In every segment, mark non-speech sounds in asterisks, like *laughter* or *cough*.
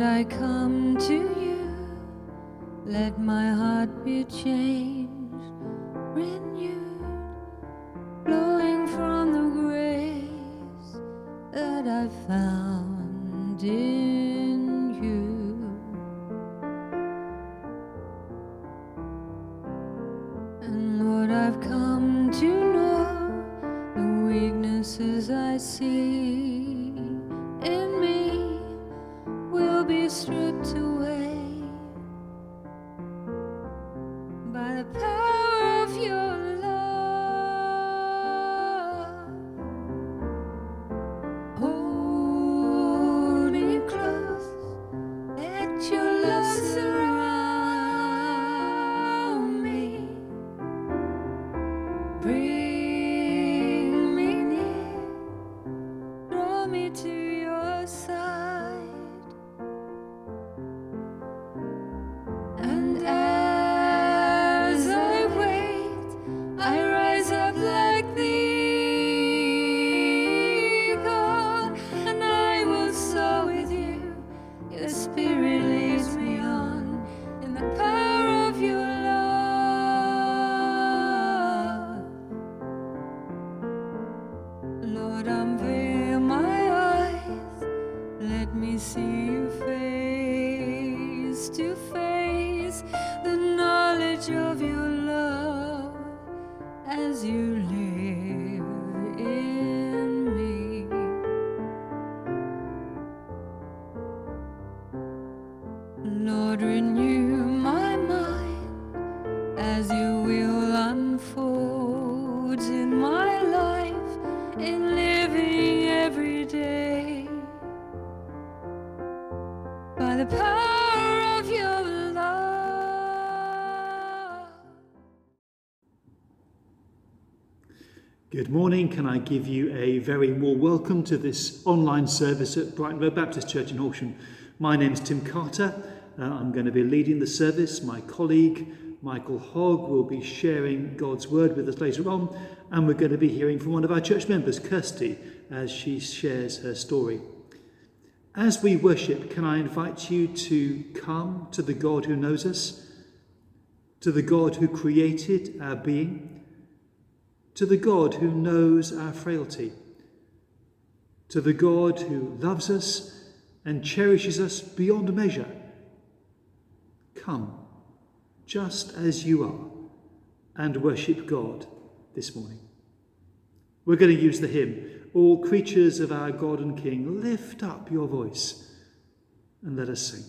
Lord, I come to you. Let my heart be changed, morning. Can I give you a very warm welcome to this online service at Brighton Road Baptist Church in Horsham? My name is Tim Carter. Uh, I'm going to be leading the service. My colleague Michael Hogg will be sharing God's word with us later on, and we're going to be hearing from one of our church members, Kirsty, as she shares her story. As we worship, can I invite you to come to the God who knows us, to the God who created our being, to the God who knows our frailty, to the God who loves us and cherishes us beyond measure. Come, just as you are, and worship God this morning. We're going to use the hymn, All creatures of our God and King, lift up your voice and let us sing.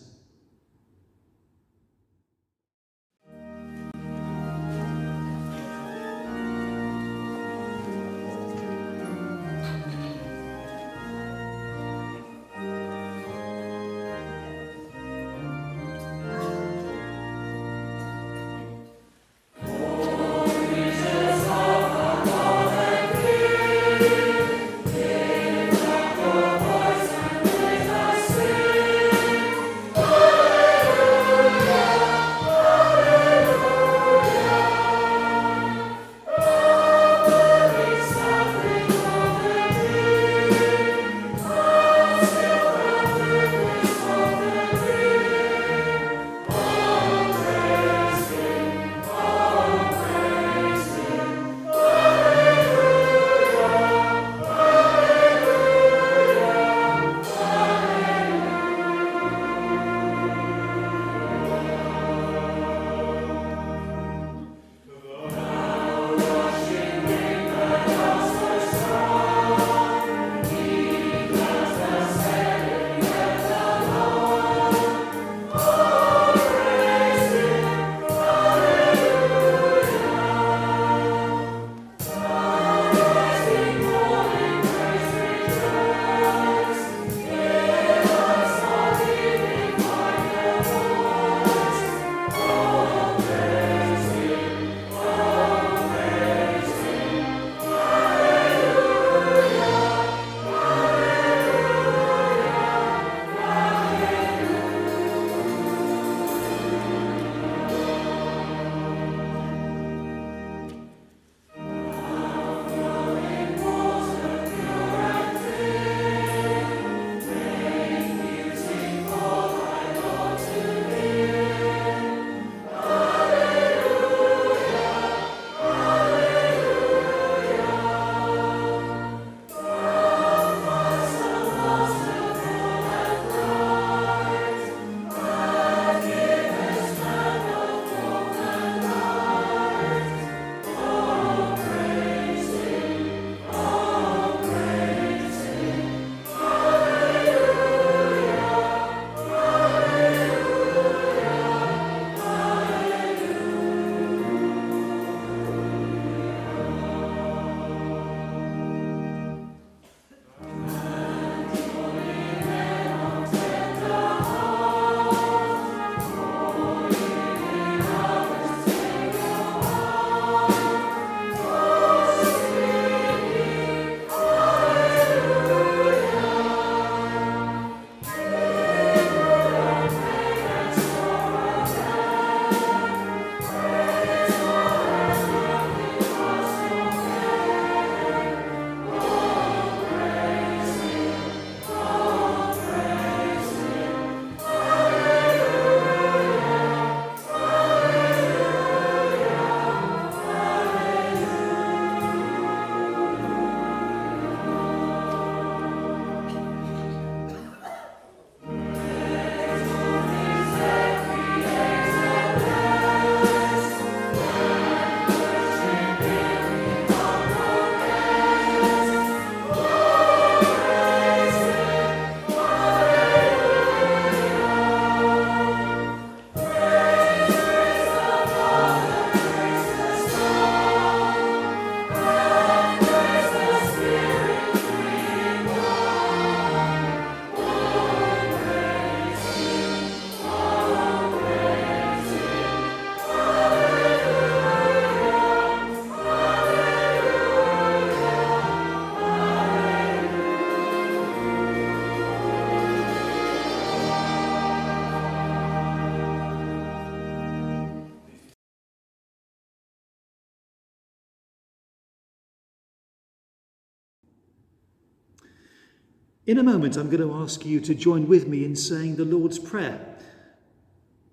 In a moment, I'm going to ask you to join with me in saying the Lord's Prayer.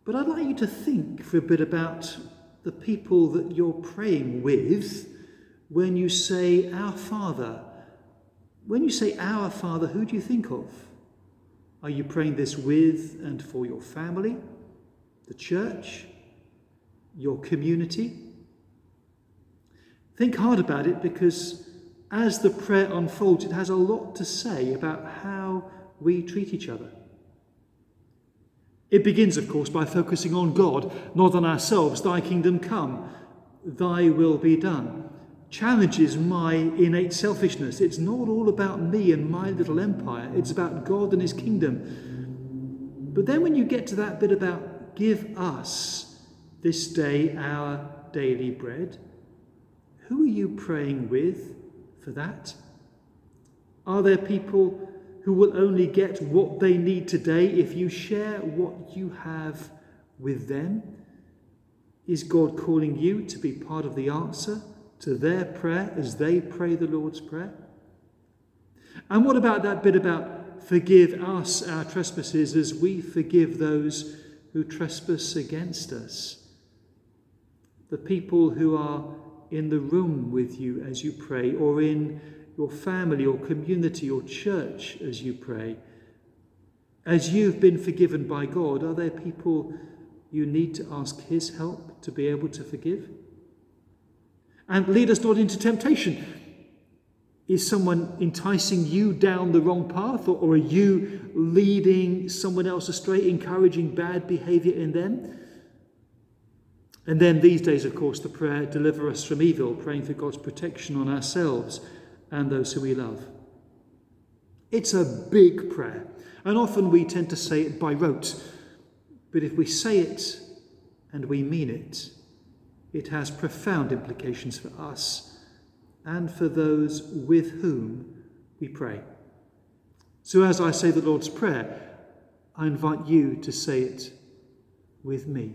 But I'd like you to think for a bit about the people that you're praying with when you say, Our Father. When you say, Our Father, who do you think of? Are you praying this with and for your family, the church, your community? Think hard about it because as the prayer unfolds, it has a lot to say about how we treat each other. It begins, of course, by focusing on God, not on ourselves. Thy kingdom come, thy will be done. Challenges my innate selfishness. It's not all about me and my little empire, it's about God and his kingdom. But then when you get to that bit about give us this day our daily bread, who are you praying with for that? Are there people who will only get what they need today if you share what you have with them? Is God calling you to be part of the answer to their prayer as they pray the Lord's Prayer? And what about that bit about forgive us our trespasses as we forgive those who trespass against us? The people who are in the room with you as you pray, or in your family or community or church as you pray. As you've been forgiven by God, are there people you need to ask His help to be able to forgive? And lead us not into temptation. Is someone enticing you down the wrong path, or, or are you leading someone else astray, encouraging bad behavior in them? And then these days, of course, the prayer, deliver us from evil, praying for God's protection on ourselves and those who we love. It's a big prayer, and often we tend to say it by rote. But if we say it and we mean it, it has profound implications for us and for those with whom we pray. So, as I say the Lord's Prayer, I invite you to say it with me.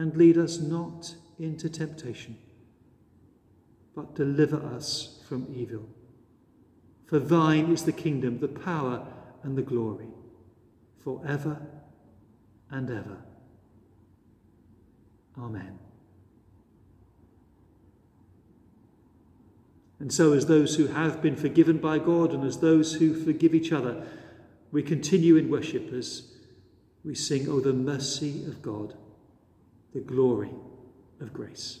And lead us not into temptation but deliver us from evil. For thine is the kingdom, the power, and the glory, for ever and ever. Amen. And so, as those who have been forgiven by God and as those who forgive each other, we continue in worship as we sing, Oh, the mercy of God, the glory of grace.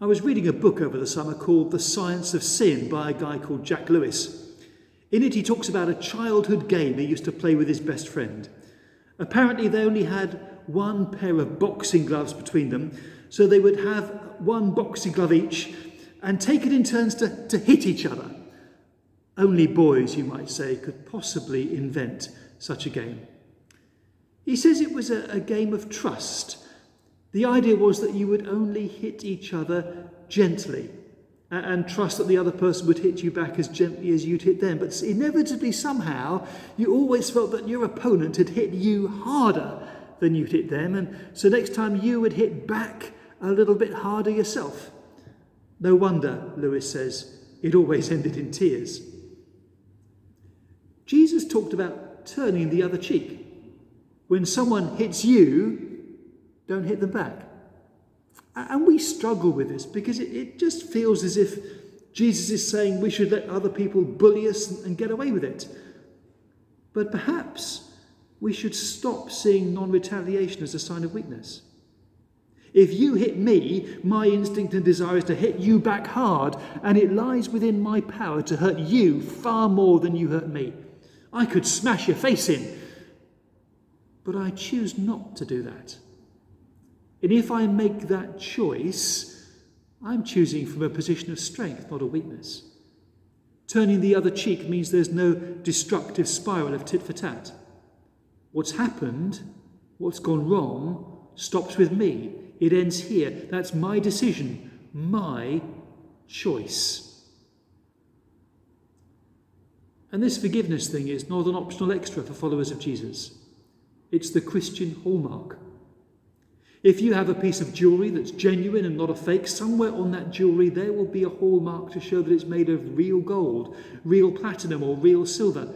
I was reading a book over the summer called The Science of Sin by a guy called Jack Lewis. In it, he talks about a childhood game he used to play with his best friend. Apparently, they only had one pair of boxing gloves between them, so they would have one boxing glove each and take it in turns to, to hit each other. Only boys, you might say, could possibly invent such a game. He says it was a, a game of trust. The idea was that you would only hit each other gently and, trust that the other person would hit you back as gently as you'd hit them. But inevitably, somehow, you always felt that your opponent had hit you harder than you'd hit them, and so next time you would hit back a little bit harder yourself. No wonder, Lewis says, it always *laughs* ended in tears. Jesus talked about turning the other cheek. When someone hits you, don't hit them back. And we struggle with this because it, it just feels as if Jesus is saying we should let other people bully us and get away with it. But perhaps we should stop seeing non retaliation as a sign of weakness. If you hit me, my instinct and desire is to hit you back hard, and it lies within my power to hurt you far more than you hurt me. I could smash your face in, but I choose not to do that. And if I make that choice, I'm choosing from a position of strength, not a weakness. Turning the other cheek means there's no destructive spiral of tit for tat. What's happened, what's gone wrong, stops with me. It ends here. That's my decision, my choice. And this forgiveness thing is not an optional extra for followers of Jesus. It's the Christian hallmark. If you have a piece of jewellery that's genuine and not a fake, somewhere on that jewellery there will be a hallmark to show that it's made of real gold, real platinum, or real silver.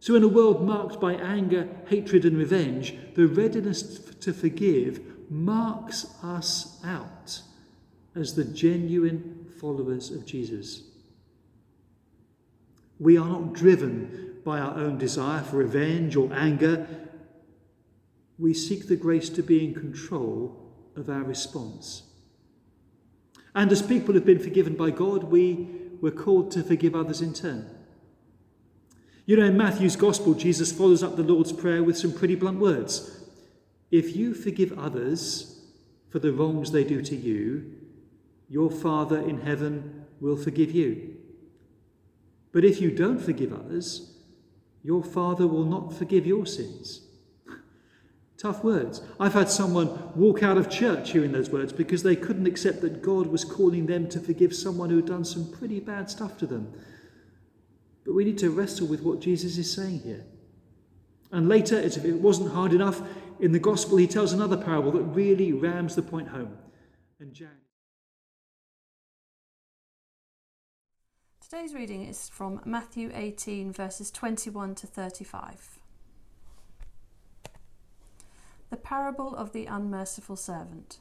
So, in a world marked by anger, hatred, and revenge, the readiness to forgive marks us out as the genuine followers of Jesus. We are not driven by our own desire for revenge or anger. We seek the grace to be in control of our response. And as people who've been forgiven by God, we were called to forgive others in turn. You know, in Matthew's Gospel, Jesus follows up the Lord's Prayer with some pretty blunt words. If you forgive others for the wrongs they do to you, your Father in heaven will forgive you. But if you don't forgive others, your Father will not forgive your sins. Tough words. I've had someone walk out of church hearing those words because they couldn't accept that God was calling them to forgive someone who had done some pretty bad stuff to them. But we need to wrestle with what Jesus is saying here. And later, as if it wasn't hard enough, in the Gospel, he tells another parable that really rams the point home. And Jan. Today's reading is from Matthew 18, verses 21 to 35. The parable of the unmerciful servant.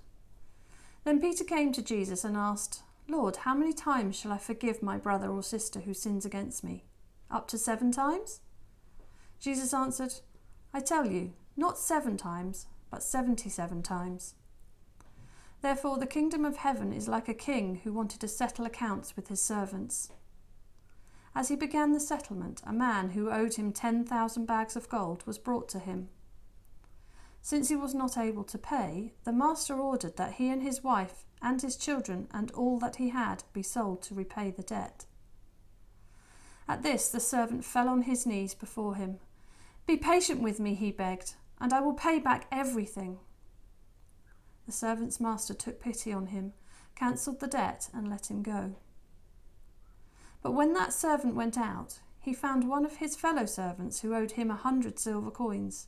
Then Peter came to Jesus and asked, Lord, how many times shall I forgive my brother or sister who sins against me? Up to seven times? Jesus answered, I tell you, not seven times, but seventy seven times. Therefore, the kingdom of heaven is like a king who wanted to settle accounts with his servants. As he began the settlement, a man who owed him ten thousand bags of gold was brought to him. Since he was not able to pay, the master ordered that he and his wife and his children and all that he had be sold to repay the debt. At this, the servant fell on his knees before him. Be patient with me, he begged and I will pay back everything. The servant's master took pity on him, cancelled the debt, and let him go. But when that servant went out, he found one of his fellow servants who owed him a hundred silver coins.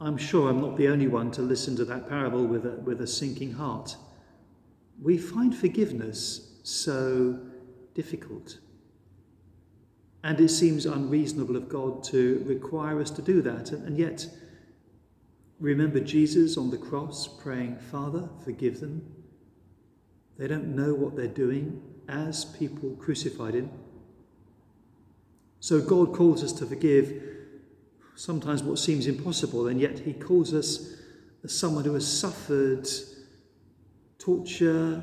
I'm sure I'm not the only one to listen to that parable with a, with a sinking heart. We find forgiveness so difficult. And it seems unreasonable of God to require us to do that. And, and yet, remember Jesus on the cross praying, Father, forgive them. They don't know what they're doing as people crucified him. So God calls us to forgive sometimes what seems impossible, and yet He calls us as someone who has suffered torture,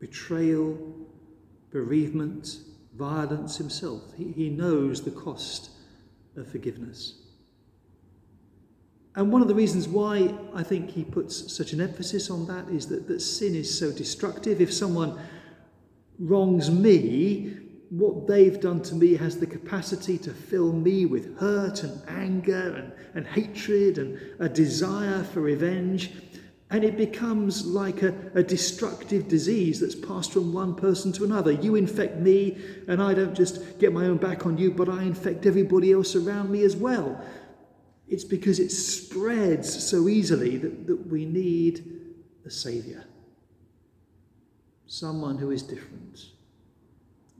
betrayal, bereavement, violence himself. He, he knows the cost of forgiveness. And one of the reasons why I think he puts such an emphasis on that is that, that sin is so destructive. If someone wrongs me, what they've done to me has the capacity to fill me with hurt and anger and, and hatred and a desire for revenge. And it becomes like a, a destructive disease that's passed from one person to another. You infect me, and I don't just get my own back on you, but I infect everybody else around me as well. It's because it spreads so easily that, that we need a saviour. Someone who is different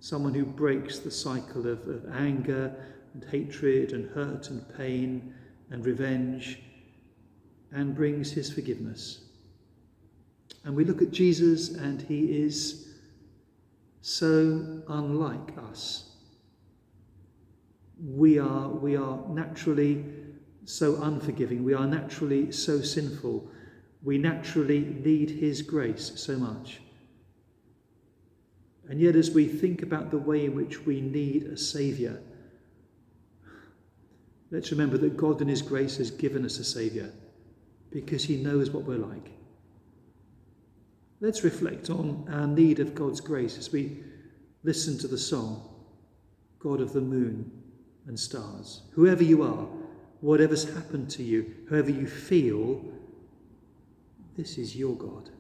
someone who breaks the cycle of, of anger and hatred and hurt and pain and revenge and brings his forgiveness. And we look at Jesus, and he is so unlike us. We are, we are naturally so unforgiving, we are naturally so sinful, we naturally need his grace so much. And yet, as we think about the way in which we need a Saviour, let's remember that God in His grace has given us a Saviour because He knows what we're like. Let's reflect on our need of God's grace as we listen to the song, God of the moon and stars. Whoever you are, whatever's happened to you, however you feel, this is your God.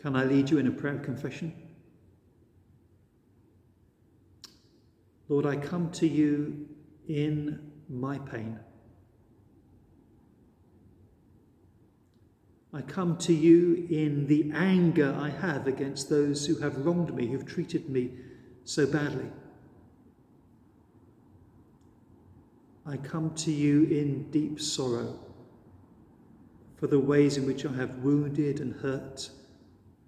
Can I lead you in a prayer of confession? Lord, I come to you in my pain. I come to you in the anger I have against those who have wronged me, who've treated me so badly. I come to you in deep sorrow for the ways in which I have wounded and hurt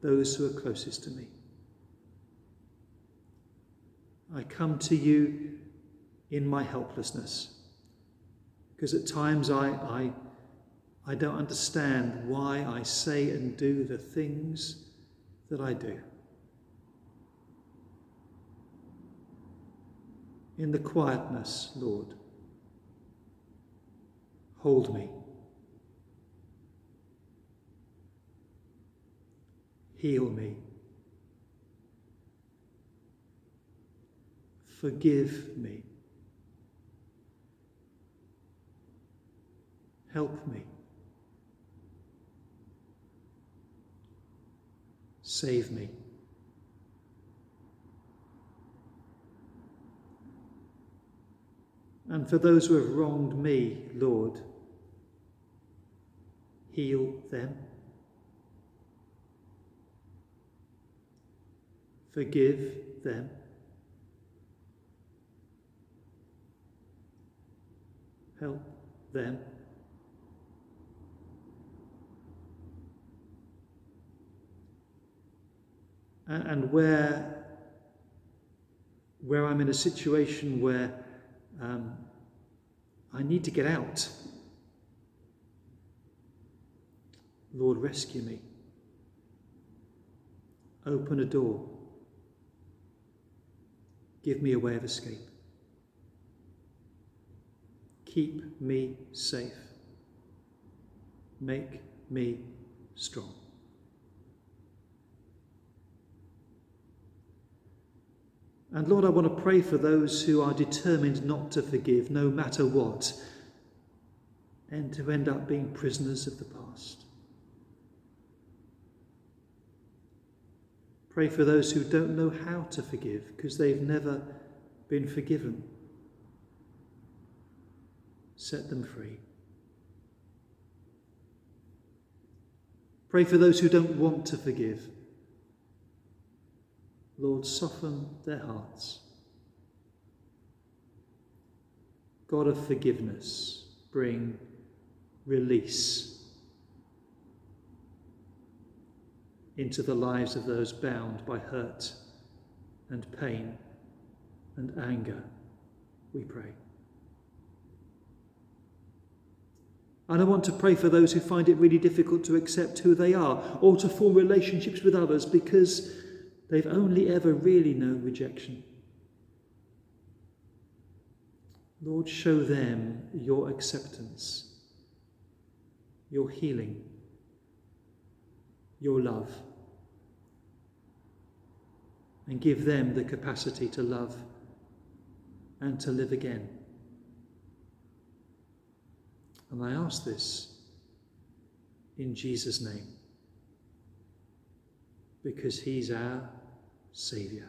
those who are closest to me. I come to you in my helplessness because at times I, I I don't understand why I say and do the things that I do. In the quietness, Lord, hold me. Heal me. Forgive me. Help me. Save me. And for those who have wronged me, Lord, heal them. Forgive them. Help them. and where, where I'm in a situation where um, I need to get out. Lord, rescue me. Open a door. Give me a way of escape. Keep me safe. Make me strong. And Lord, I want to pray for those who are determined not to forgive, no matter what, and to end up being prisoners of the past. Pray for those who don't know how to forgive because they've never been forgiven. Set them free. Pray for those who don't want to forgive Lord, soften their hearts. God of forgiveness, bring release into the lives of those bound by hurt and pain and anger, we pray. And I want to pray for those who find it really difficult to accept who they are or to form relationships with others because They've only ever really known rejection. Lord, show them your acceptance, your healing, your love, and give them the capacity to love and to live again. And I ask this in Jesus' name because he's our Saviour.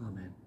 Amen.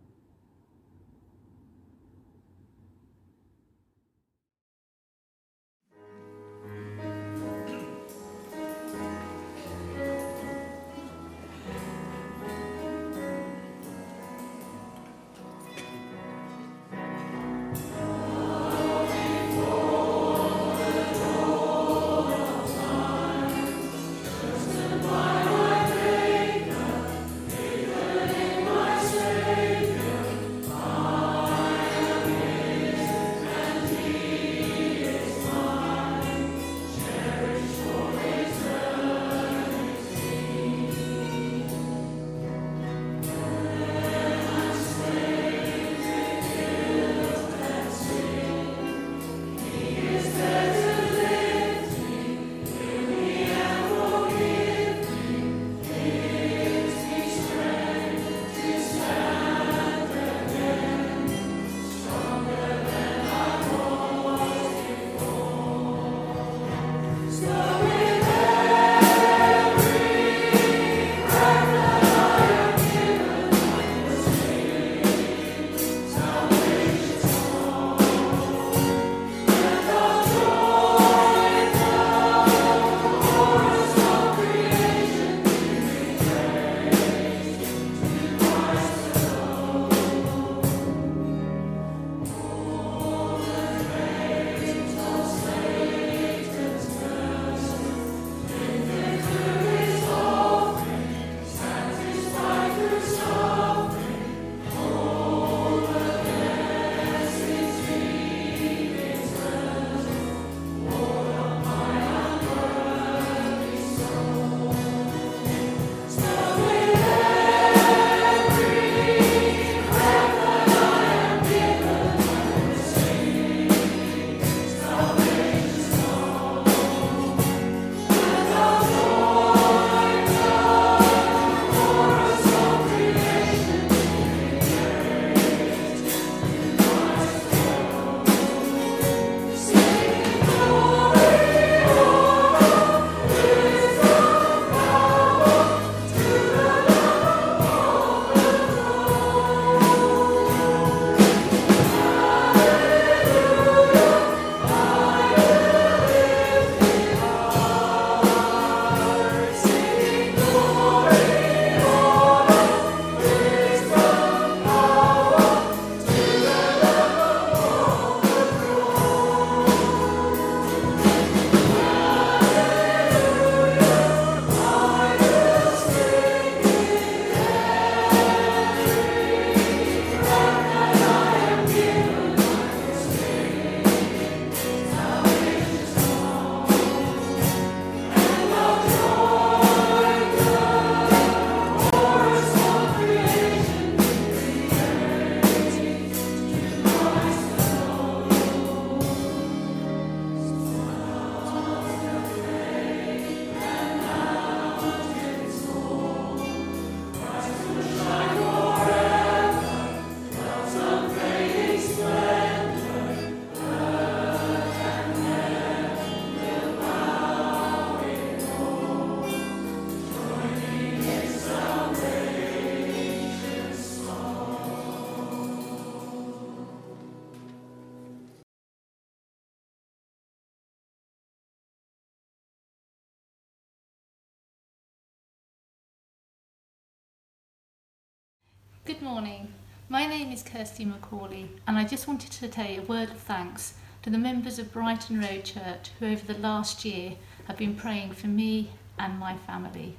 Good morning. My name is Kirsty McCauley, and I just wanted to say a word of thanks to the members of Brighton Road Church who, over the last year, have been praying for me and my family.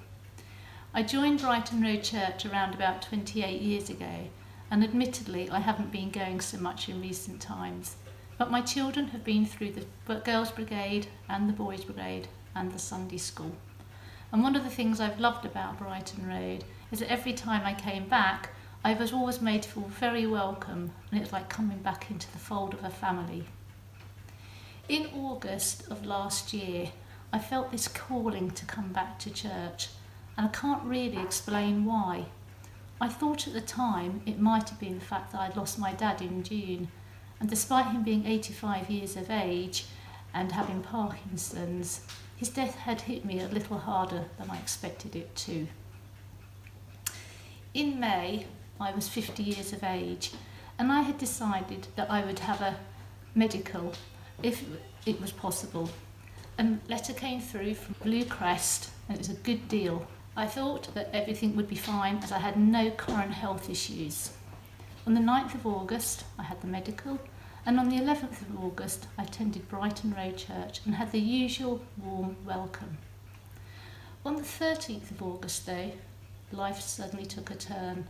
I joined Brighton Road Church around about 28 years ago, and admittedly, I haven't been going so much in recent times. But my children have been through the Girls' Brigade and the Boys' Brigade and the Sunday School. And one of the things I've loved about Brighton Road is that every time I came back, I was always made to feel very welcome, and it's like coming back into the fold of a family. In August of last year, I felt this calling to come back to church and I can't really explain why. I thought at the time it might have been the fact that I'd lost my dad in June, and despite him being 85 years of age and having Parkinson's, his death had hit me a little harder than I expected it to. In May, I was 50 years of age, and I had decided that I would have a medical if it was possible. A letter came through from Blue Crest, and it was a good deal I thought that everything would be fine as I had no current health issues. On the 9th of August, I had the medical, and on the 11th of August, I attended Brighton Road Church and had the usual warm welcome. On the 13th of August, though, life suddenly took a turn.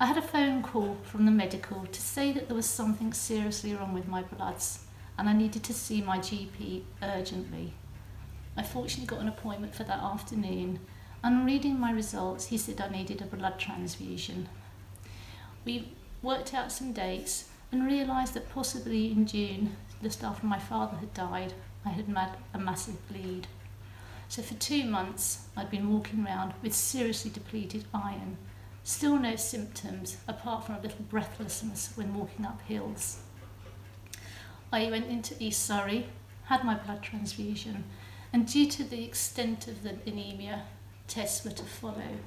I had a phone call from the medical to say that there was something seriously wrong with my bloods and I needed to see my GP urgently. I fortunately got an appointment for that afternoon On reading my results, he said I needed a blood transfusion. We worked out some dates and realised that possibly in June, just after my father had died, I had had a massive bleed. So for two months, I'd been walking around with seriously depleted iron, still no symptoms apart from a little breathlessness when walking up hills. I went into East Surrey, had my blood transfusion, and due to the extent of the anemia, tests were to follow.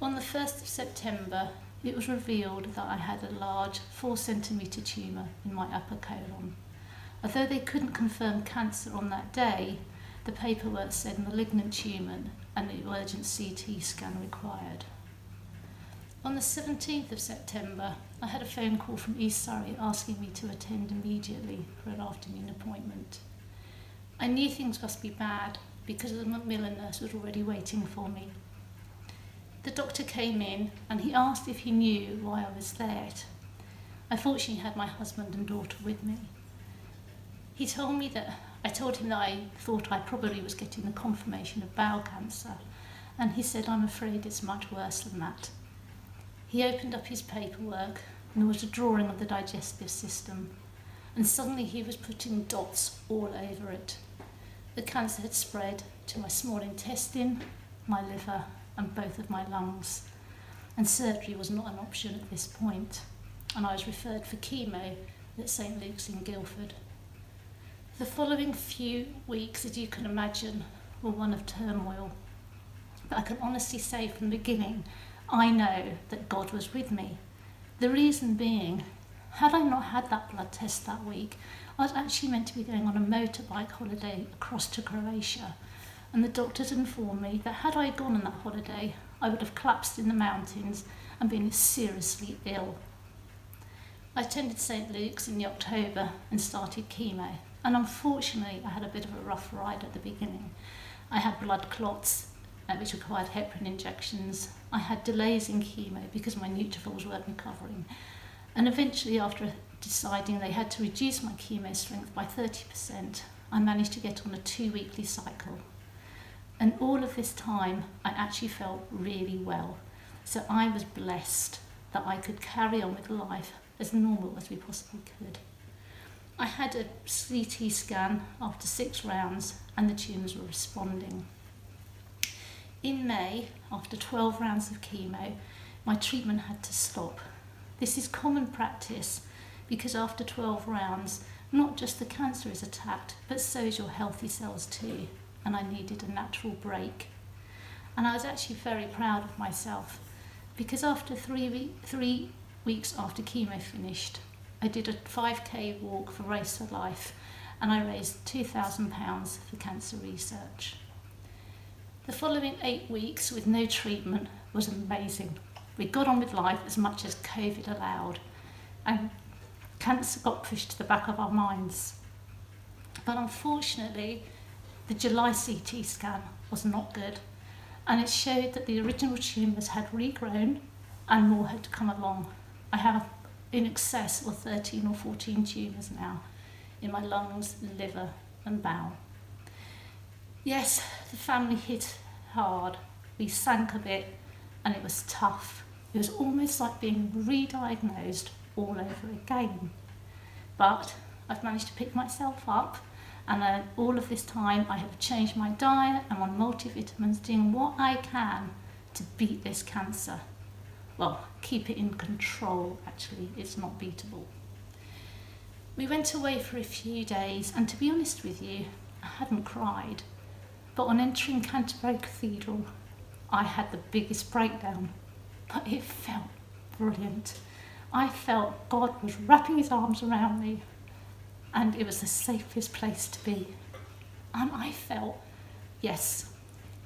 On the 1st of September, it was revealed that I had a large 4 centimetre tumour in my upper colon. Although they couldn't confirm cancer on that day, the paperwork said malignant tumour and an urgent CT scan required. On the 17th of September, I had a phone call from East Surrey asking me to attend immediately for an afternoon appointment. I knew things must be bad because the Macmillan nurse was already waiting for me. The doctor came in and he asked if he knew why I was late. I fortunately had my husband and daughter with me. He told me that I told him that I thought I probably was getting the confirmation of bowel cancer, and he said, I'm afraid it's much worse than that. He opened up his paperwork, and there was a drawing of the digestive system, and suddenly he was putting dots all over it. The cancer had spread to my small intestine, my liver, and both of my lungs. And surgery was not an option at this point, and I was referred for chemo at St Luke's in Guildford. The following few weeks, as you can imagine, were one of turmoil. But I can honestly say from the beginning, I know that God was with me. The reason being, had I not had that blood test that week, I was actually meant to be going on a motorbike holiday across to Croatia, and the doctors informed me that had I gone on that holiday, I would have collapsed in the mountains and been seriously ill. I attended St Luke's in the October and started chemo, and unfortunately I had a bit of a rough ride at the beginning. I had blood clots, uh, which required heparin injections. I had delays in chemo because my neutrophils weren't recovering. And eventually, after deciding they had to reduce my chemo strength by 30%, I managed to get on a two weekly cycle. And all of this time, I actually felt really well. So I was blessed that I could carry on with life as normal as we possibly could. I had a CT scan after six rounds and the tumours were responding. In May, after 12 rounds of chemo, my treatment had to stop. This is common practice because after 12 rounds, not just the cancer is attacked, but so is your healthy cells too. And I needed a natural break. And I was actually very proud of myself because after three, week, three weeks after chemo finished, I did a 5k walk for Race for Life and I raised £2,000 for cancer research. The following eight weeks with no treatment was amazing. We got on with life as much as COVID allowed, and cancer got pushed to the back of our minds. But unfortunately, the July CT scan was not good, and it showed that the original tumours had regrown and more had come along. I have in excess of 13 or 14 tumours now in my lungs, liver, and bowel. Yes, the family hit hard. We sank a bit, and it was tough. It was almost like being re diagnosed all over again. But I've managed to pick myself up, and uh, all of this time I have changed my diet. I'm on multivitamins, doing what I can to beat this cancer. Well, keep it in control, actually, it's not beatable. We went away for a few days, and to be honest with you, I hadn't cried. But on entering Canterbury Cathedral, I had the biggest breakdown. But it felt brilliant. I felt God was wrapping his arms around me, and it was the safest place to be. And I felt, yes,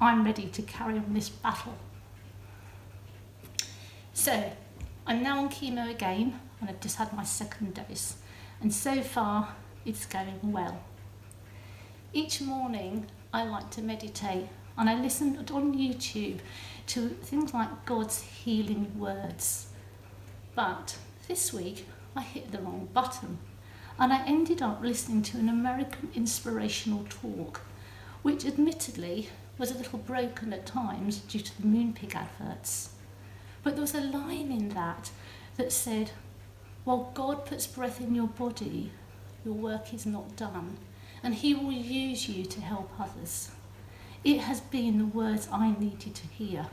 I'm ready to carry on this battle. So, I'm now on chemo again, and I've just had my second dose, and so far it's going well. Each morning I like to meditate, and I listen on YouTube to things like God's healing words. But this week I hit the wrong button, and I ended up listening to an American inspirational talk, which admittedly was a little broken at times due to the Moonpig adverts. But there was a line in that that said, While God puts breath in your body, your work is not done, and He will use you to help others. It has been the words I needed to hear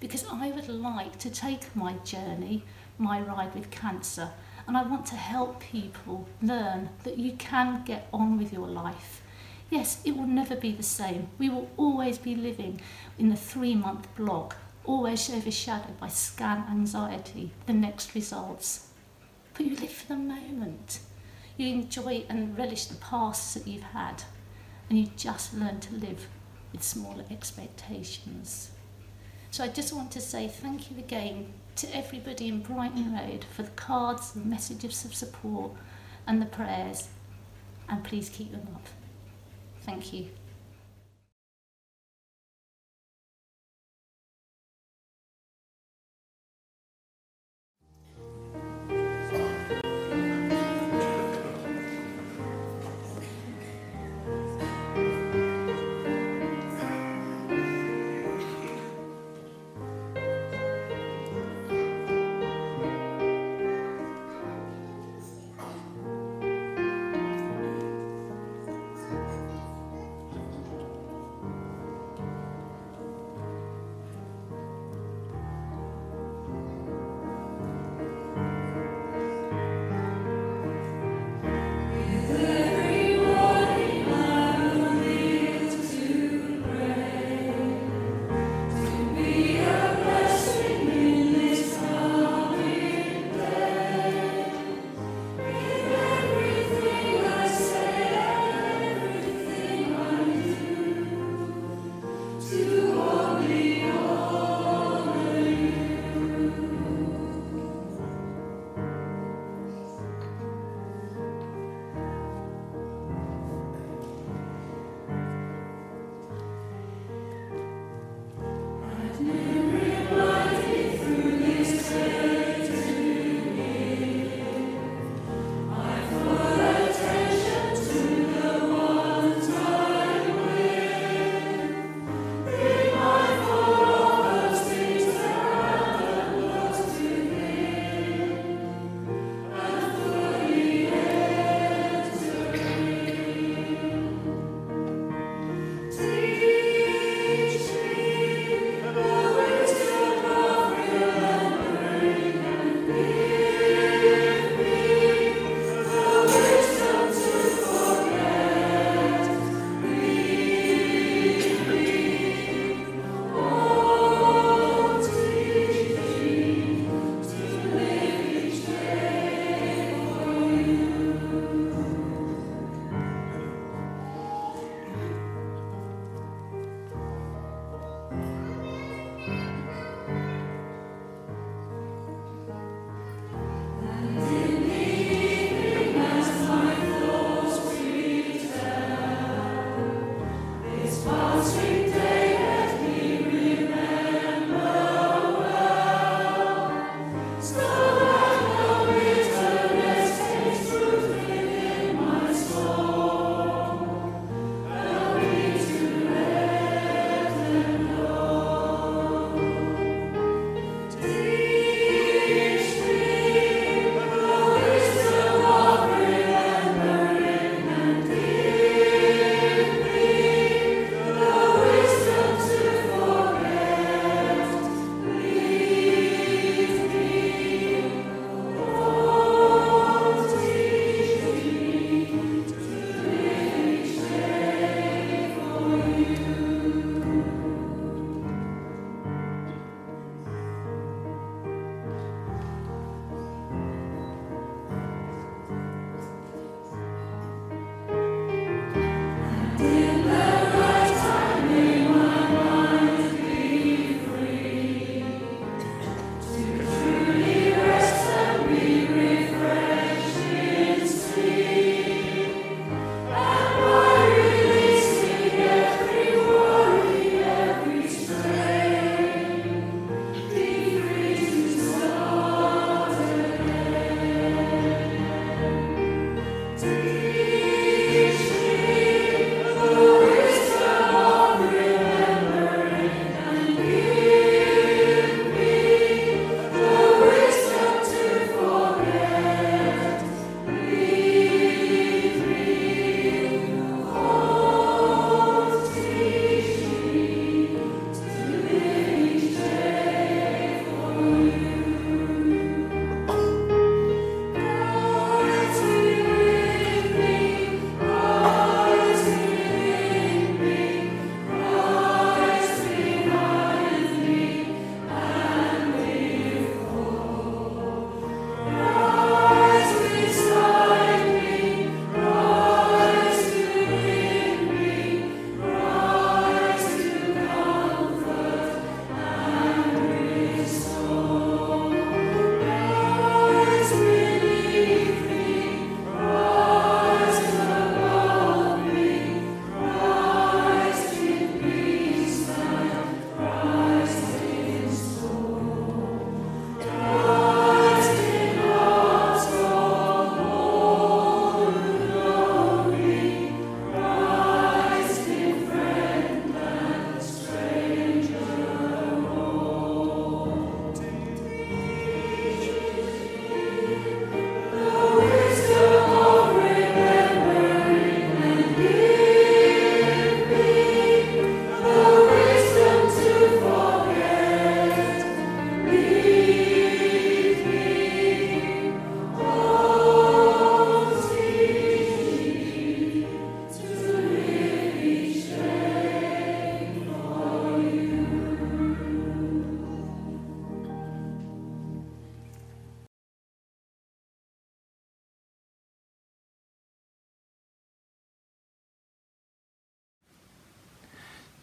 because I would like to take my journey, my ride with cancer, and I want to help people learn that you can get on with your life. Yes, it will never be the same. We will always be living in the three month block always overshadowed by scan anxiety, the next results. But you live for the moment. You enjoy and relish the past that you've had, and you just learn to live with smaller expectations. So I just want to say thank you again to everybody in Brighton Road for the cards, the messages of support, and the prayers, and please keep them up. Thank you.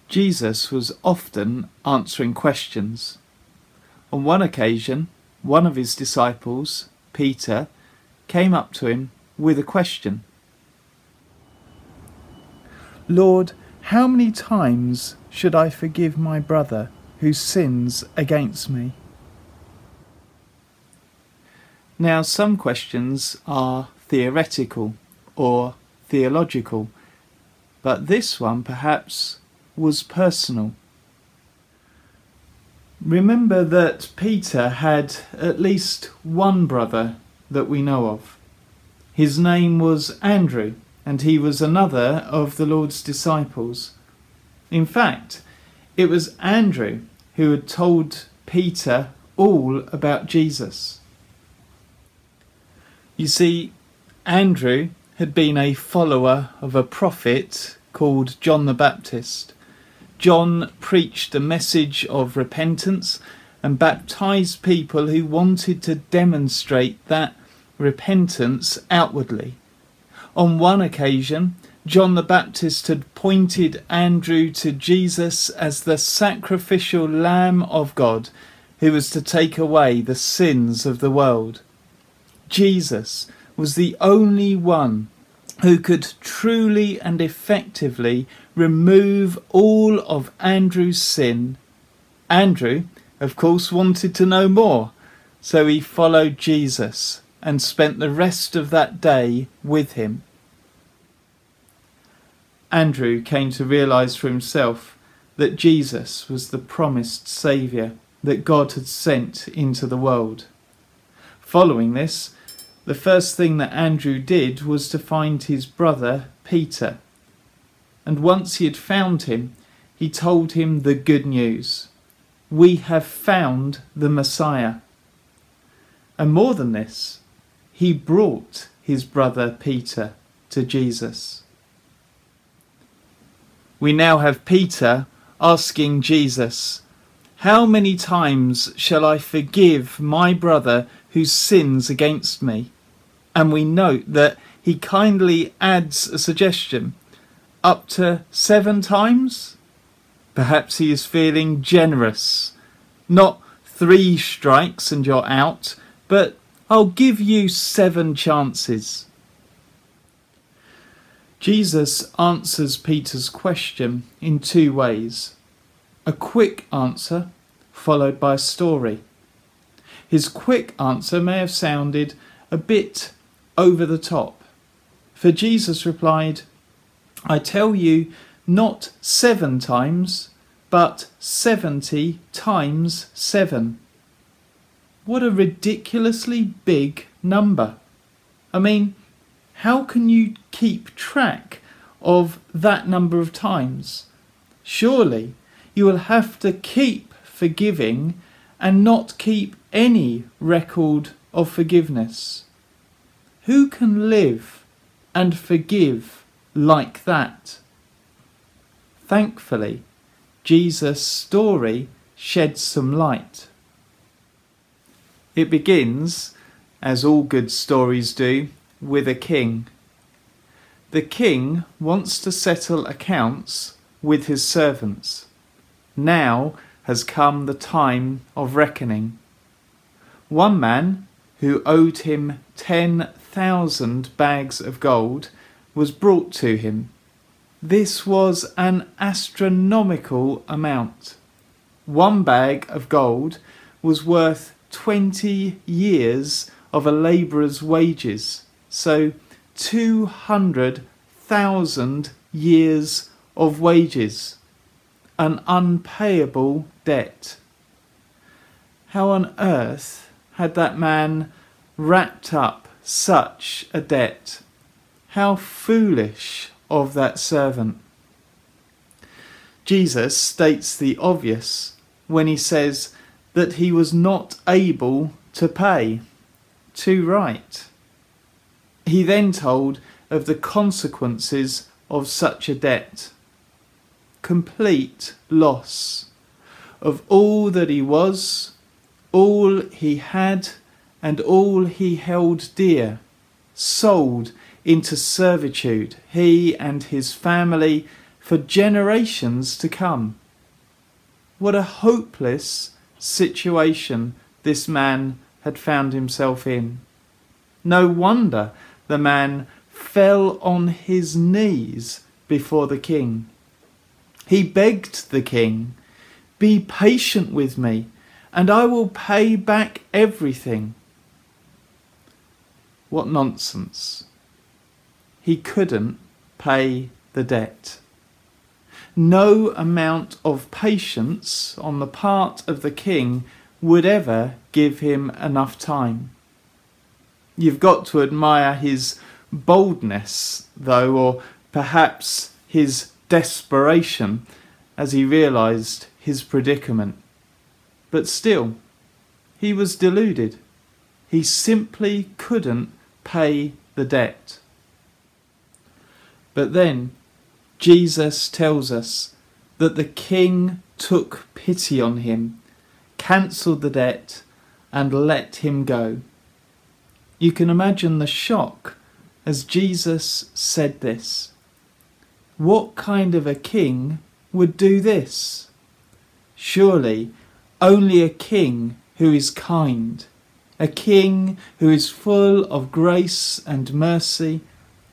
Jesus was often answering questions. On one occasion, one of his disciples, Peter, came up to him with a question Lord, how many times should I forgive my brother who sins against me? Now, some questions are theoretical or theological, but this one perhaps was personal. Remember that Peter had at least one brother that we know of. His name was Andrew, and he was another of the Lord's disciples. In fact, it was Andrew who had told Peter all about Jesus. You see, Andrew had been a follower of a prophet called John the Baptist. John preached a message of repentance and baptized people who wanted to demonstrate that repentance outwardly. On one occasion, John the Baptist had pointed Andrew to Jesus as the sacrificial Lamb of God who was to take away the sins of the world. Jesus was the only one who could truly and effectively remove all of Andrew's sin. Andrew, of course, wanted to know more, so he followed Jesus and spent the rest of that day with him. Andrew came to realize for himself that Jesus was the promised Saviour that God had sent into the world. Following this, the first thing that Andrew did was to find his brother Peter. And once he had found him, he told him the good news We have found the Messiah. And more than this, he brought his brother Peter to Jesus. We now have Peter asking Jesus, How many times shall I forgive my brother who sins against me? And we note that he kindly adds a suggestion up to seven times? Perhaps he is feeling generous. Not three strikes and you're out, but I'll give you seven chances. Jesus answers Peter's question in two ways a quick answer followed by a story. His quick answer may have sounded a bit over the top, for Jesus replied, I tell you, not seven times, but seventy times seven. What a ridiculously big number. I mean, how can you keep track of that number of times? Surely you will have to keep forgiving and not keep any record of forgiveness. Who can live and forgive like that? Thankfully, Jesus' story sheds some light. It begins, as all good stories do, with a king. The king wants to settle accounts with his servants. Now has come the time of reckoning. One man, who owed him 10,000 bags of gold, was brought to him. This was an astronomical amount. One bag of gold was worth 20 years of a labourer's wages so 200,000 years of wages, an unpayable debt. How on earth had that man wrapped up such a debt? How foolish of that servant. Jesus states the obvious when he says that he was not able to pay. Too right. He then told of the consequences of such a debt complete loss of all that he was, all he had, and all he held dear, sold into servitude, he and his family, for generations to come. What a hopeless situation this man had found himself in. No wonder the man fell on his knees before the king. He begged the king, Be patient with me, and I will pay back everything. What nonsense. He couldn't pay the debt. No amount of patience on the part of the king would ever give him enough time. You've got to admire his boldness, though, or perhaps his desperation as he realized his predicament. But still, he was deluded. He simply couldn't pay the debt. But then Jesus tells us that the king took pity on him, cancelled the debt, and let him go. You can imagine the shock as Jesus said this. What kind of a king would do this? Surely only a king who is kind, a king who is full of grace and mercy,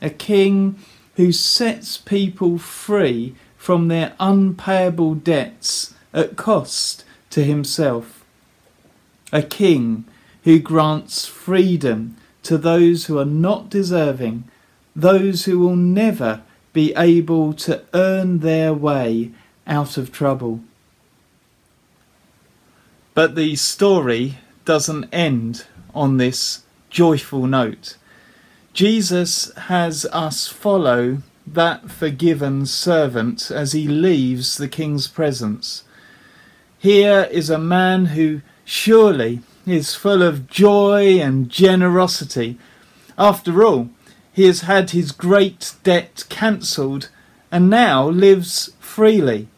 a king who sets people free from their unpayable debts at cost to himself, a king who grants freedom to those who are not deserving, those who will never be able to earn their way out of trouble. But the story doesn't end on this joyful note. Jesus has us follow that forgiven servant as he leaves the king's presence. Here is a man who surely is full of joy and generosity. After all, he has had his great debt cancelled and now lives freely.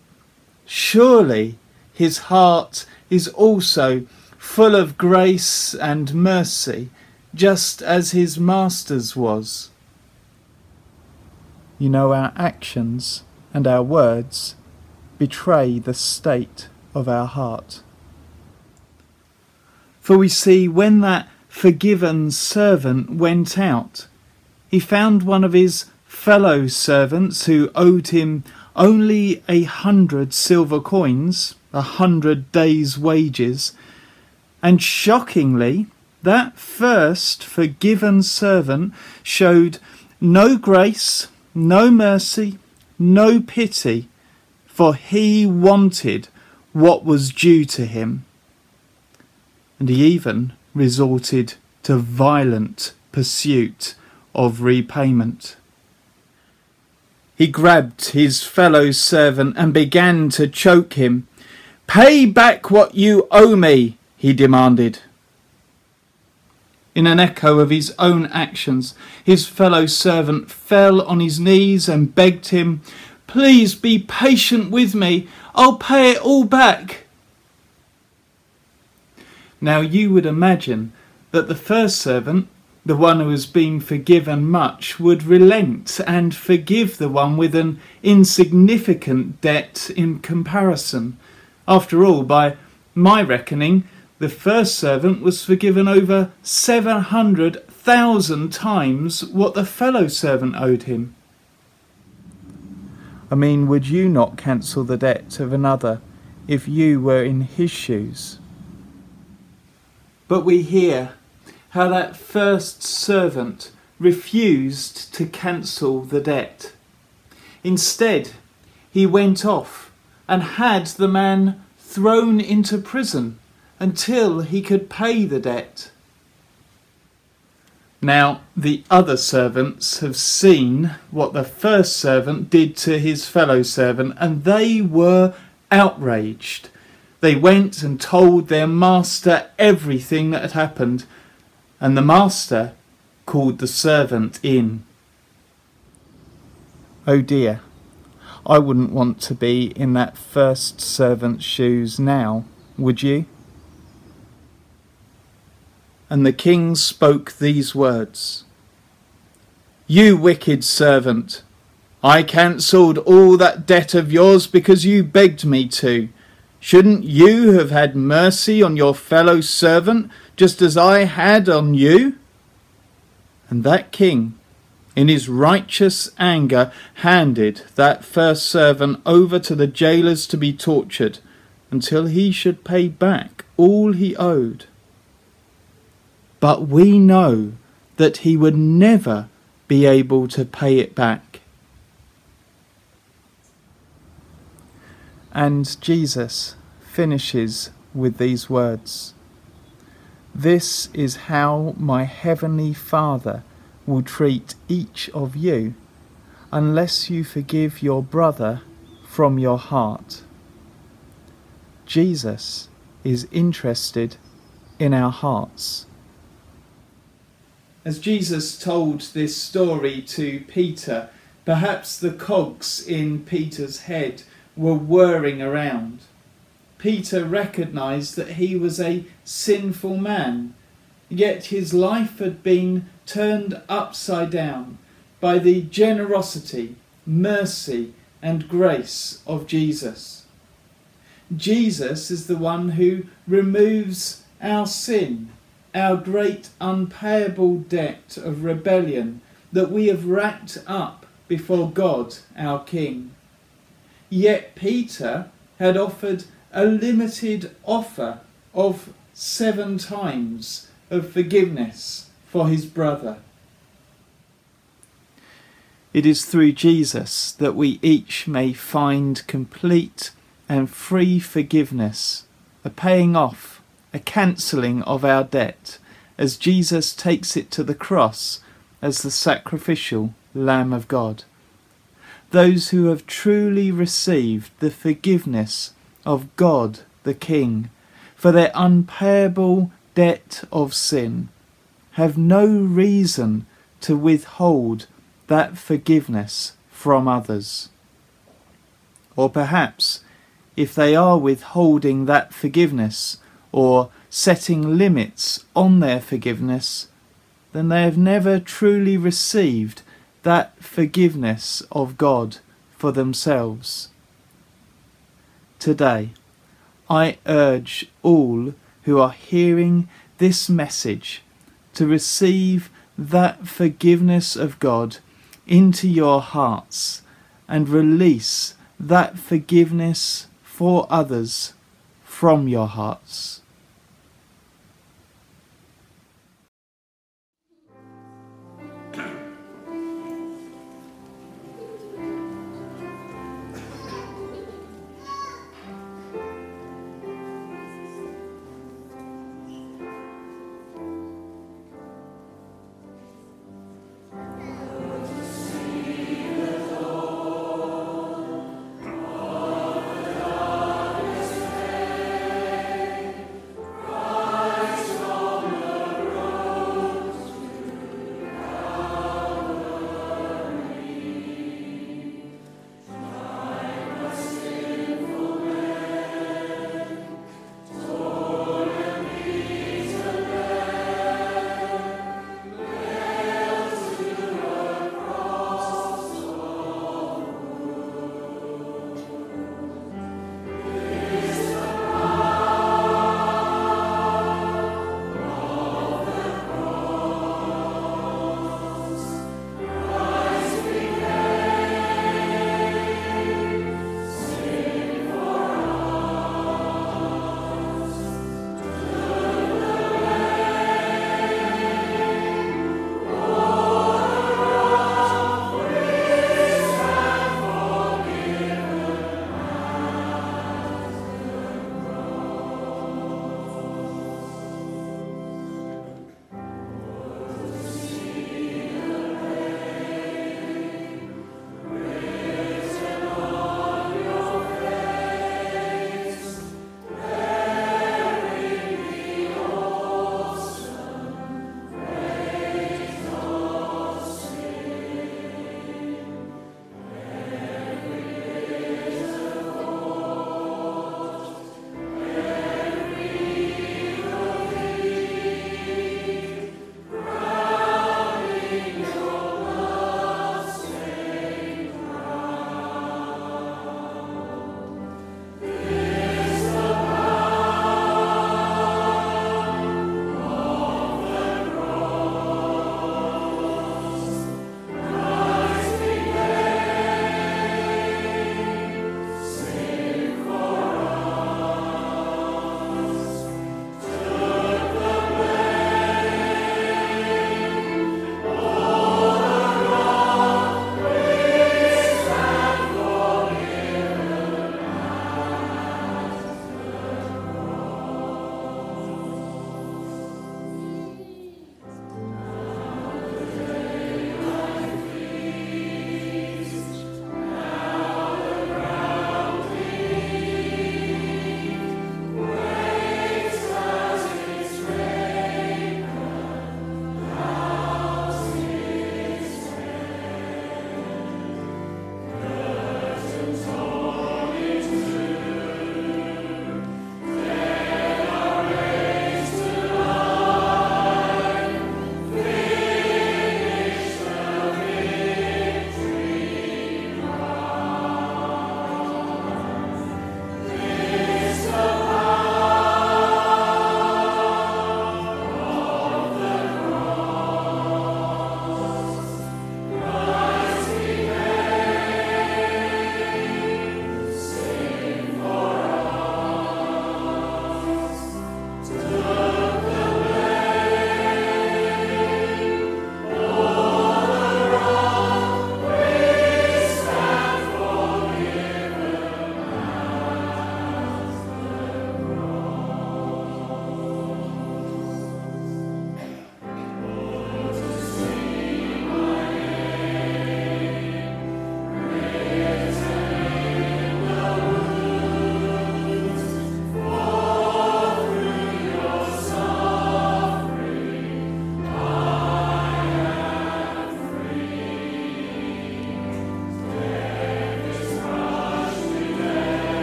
Surely his heart is also full of grace and mercy, just as his master's was. You know, our actions and our words betray the state of our heart. For we see when that forgiven servant went out, he found one of his fellow servants who owed him only a hundred silver coins, a hundred days' wages, and shockingly, that first forgiven servant showed no grace, no mercy, no pity, for he wanted what was due to him. And he even resorted to violent pursuit of repayment. He grabbed his fellow servant and began to choke him. Pay back what you owe me, he demanded. In an echo of his own actions, his fellow servant fell on his knees and begged him, Please be patient with me. I'll pay it all back. Now you would imagine that the first servant the one who has been forgiven much would relent and forgive the one with an insignificant debt in comparison. After all, by my reckoning, the first servant was forgiven over 700,000 times what the fellow servant owed him. I mean, would you not cancel the debt of another if you were in his shoes? But we hear how that first servant refused to cancel the debt. Instead, he went off and had the man thrown into prison until he could pay the debt. Now, the other servants have seen what the first servant did to his fellow servant, and they were outraged. They went and told their master everything that had happened, and the master called the servant in. Oh dear, I wouldn't want to be in that first servant's shoes now, would you? And the king spoke these words You wicked servant, I cancelled all that debt of yours because you begged me to. Shouldn't you have had mercy on your fellow servant just as I had on you? And that king, in his righteous anger, handed that first servant over to the jailers to be tortured until he should pay back all he owed. But we know that he would never be able to pay it back. And Jesus finishes with these words This is how my heavenly Father will treat each of you unless you forgive your brother from your heart. Jesus is interested in our hearts. As Jesus told this story to Peter, perhaps the cogs in Peter's head were whirring around. Peter recognized that he was a sinful man, yet his life had been turned upside down by the generosity, mercy, and grace of Jesus. Jesus is the one who removes our sin, our great unpayable debt of rebellion that we have racked up before God our King. Yet Peter had offered a limited offer of seven times of forgiveness for his brother. It is through Jesus that we each may find complete and free forgiveness, a paying off, a cancelling of our debt, as Jesus takes it to the cross as the sacrificial Lamb of God. Those who have truly received the forgiveness of God the King for their unpayable debt of sin have no reason to withhold that forgiveness from others. Or perhaps, if they are withholding that forgiveness or setting limits on their forgiveness, then they have never truly received that forgiveness of God for themselves. Today, I urge all who are hearing this message to receive that forgiveness of God into your hearts and release that forgiveness for others from your hearts.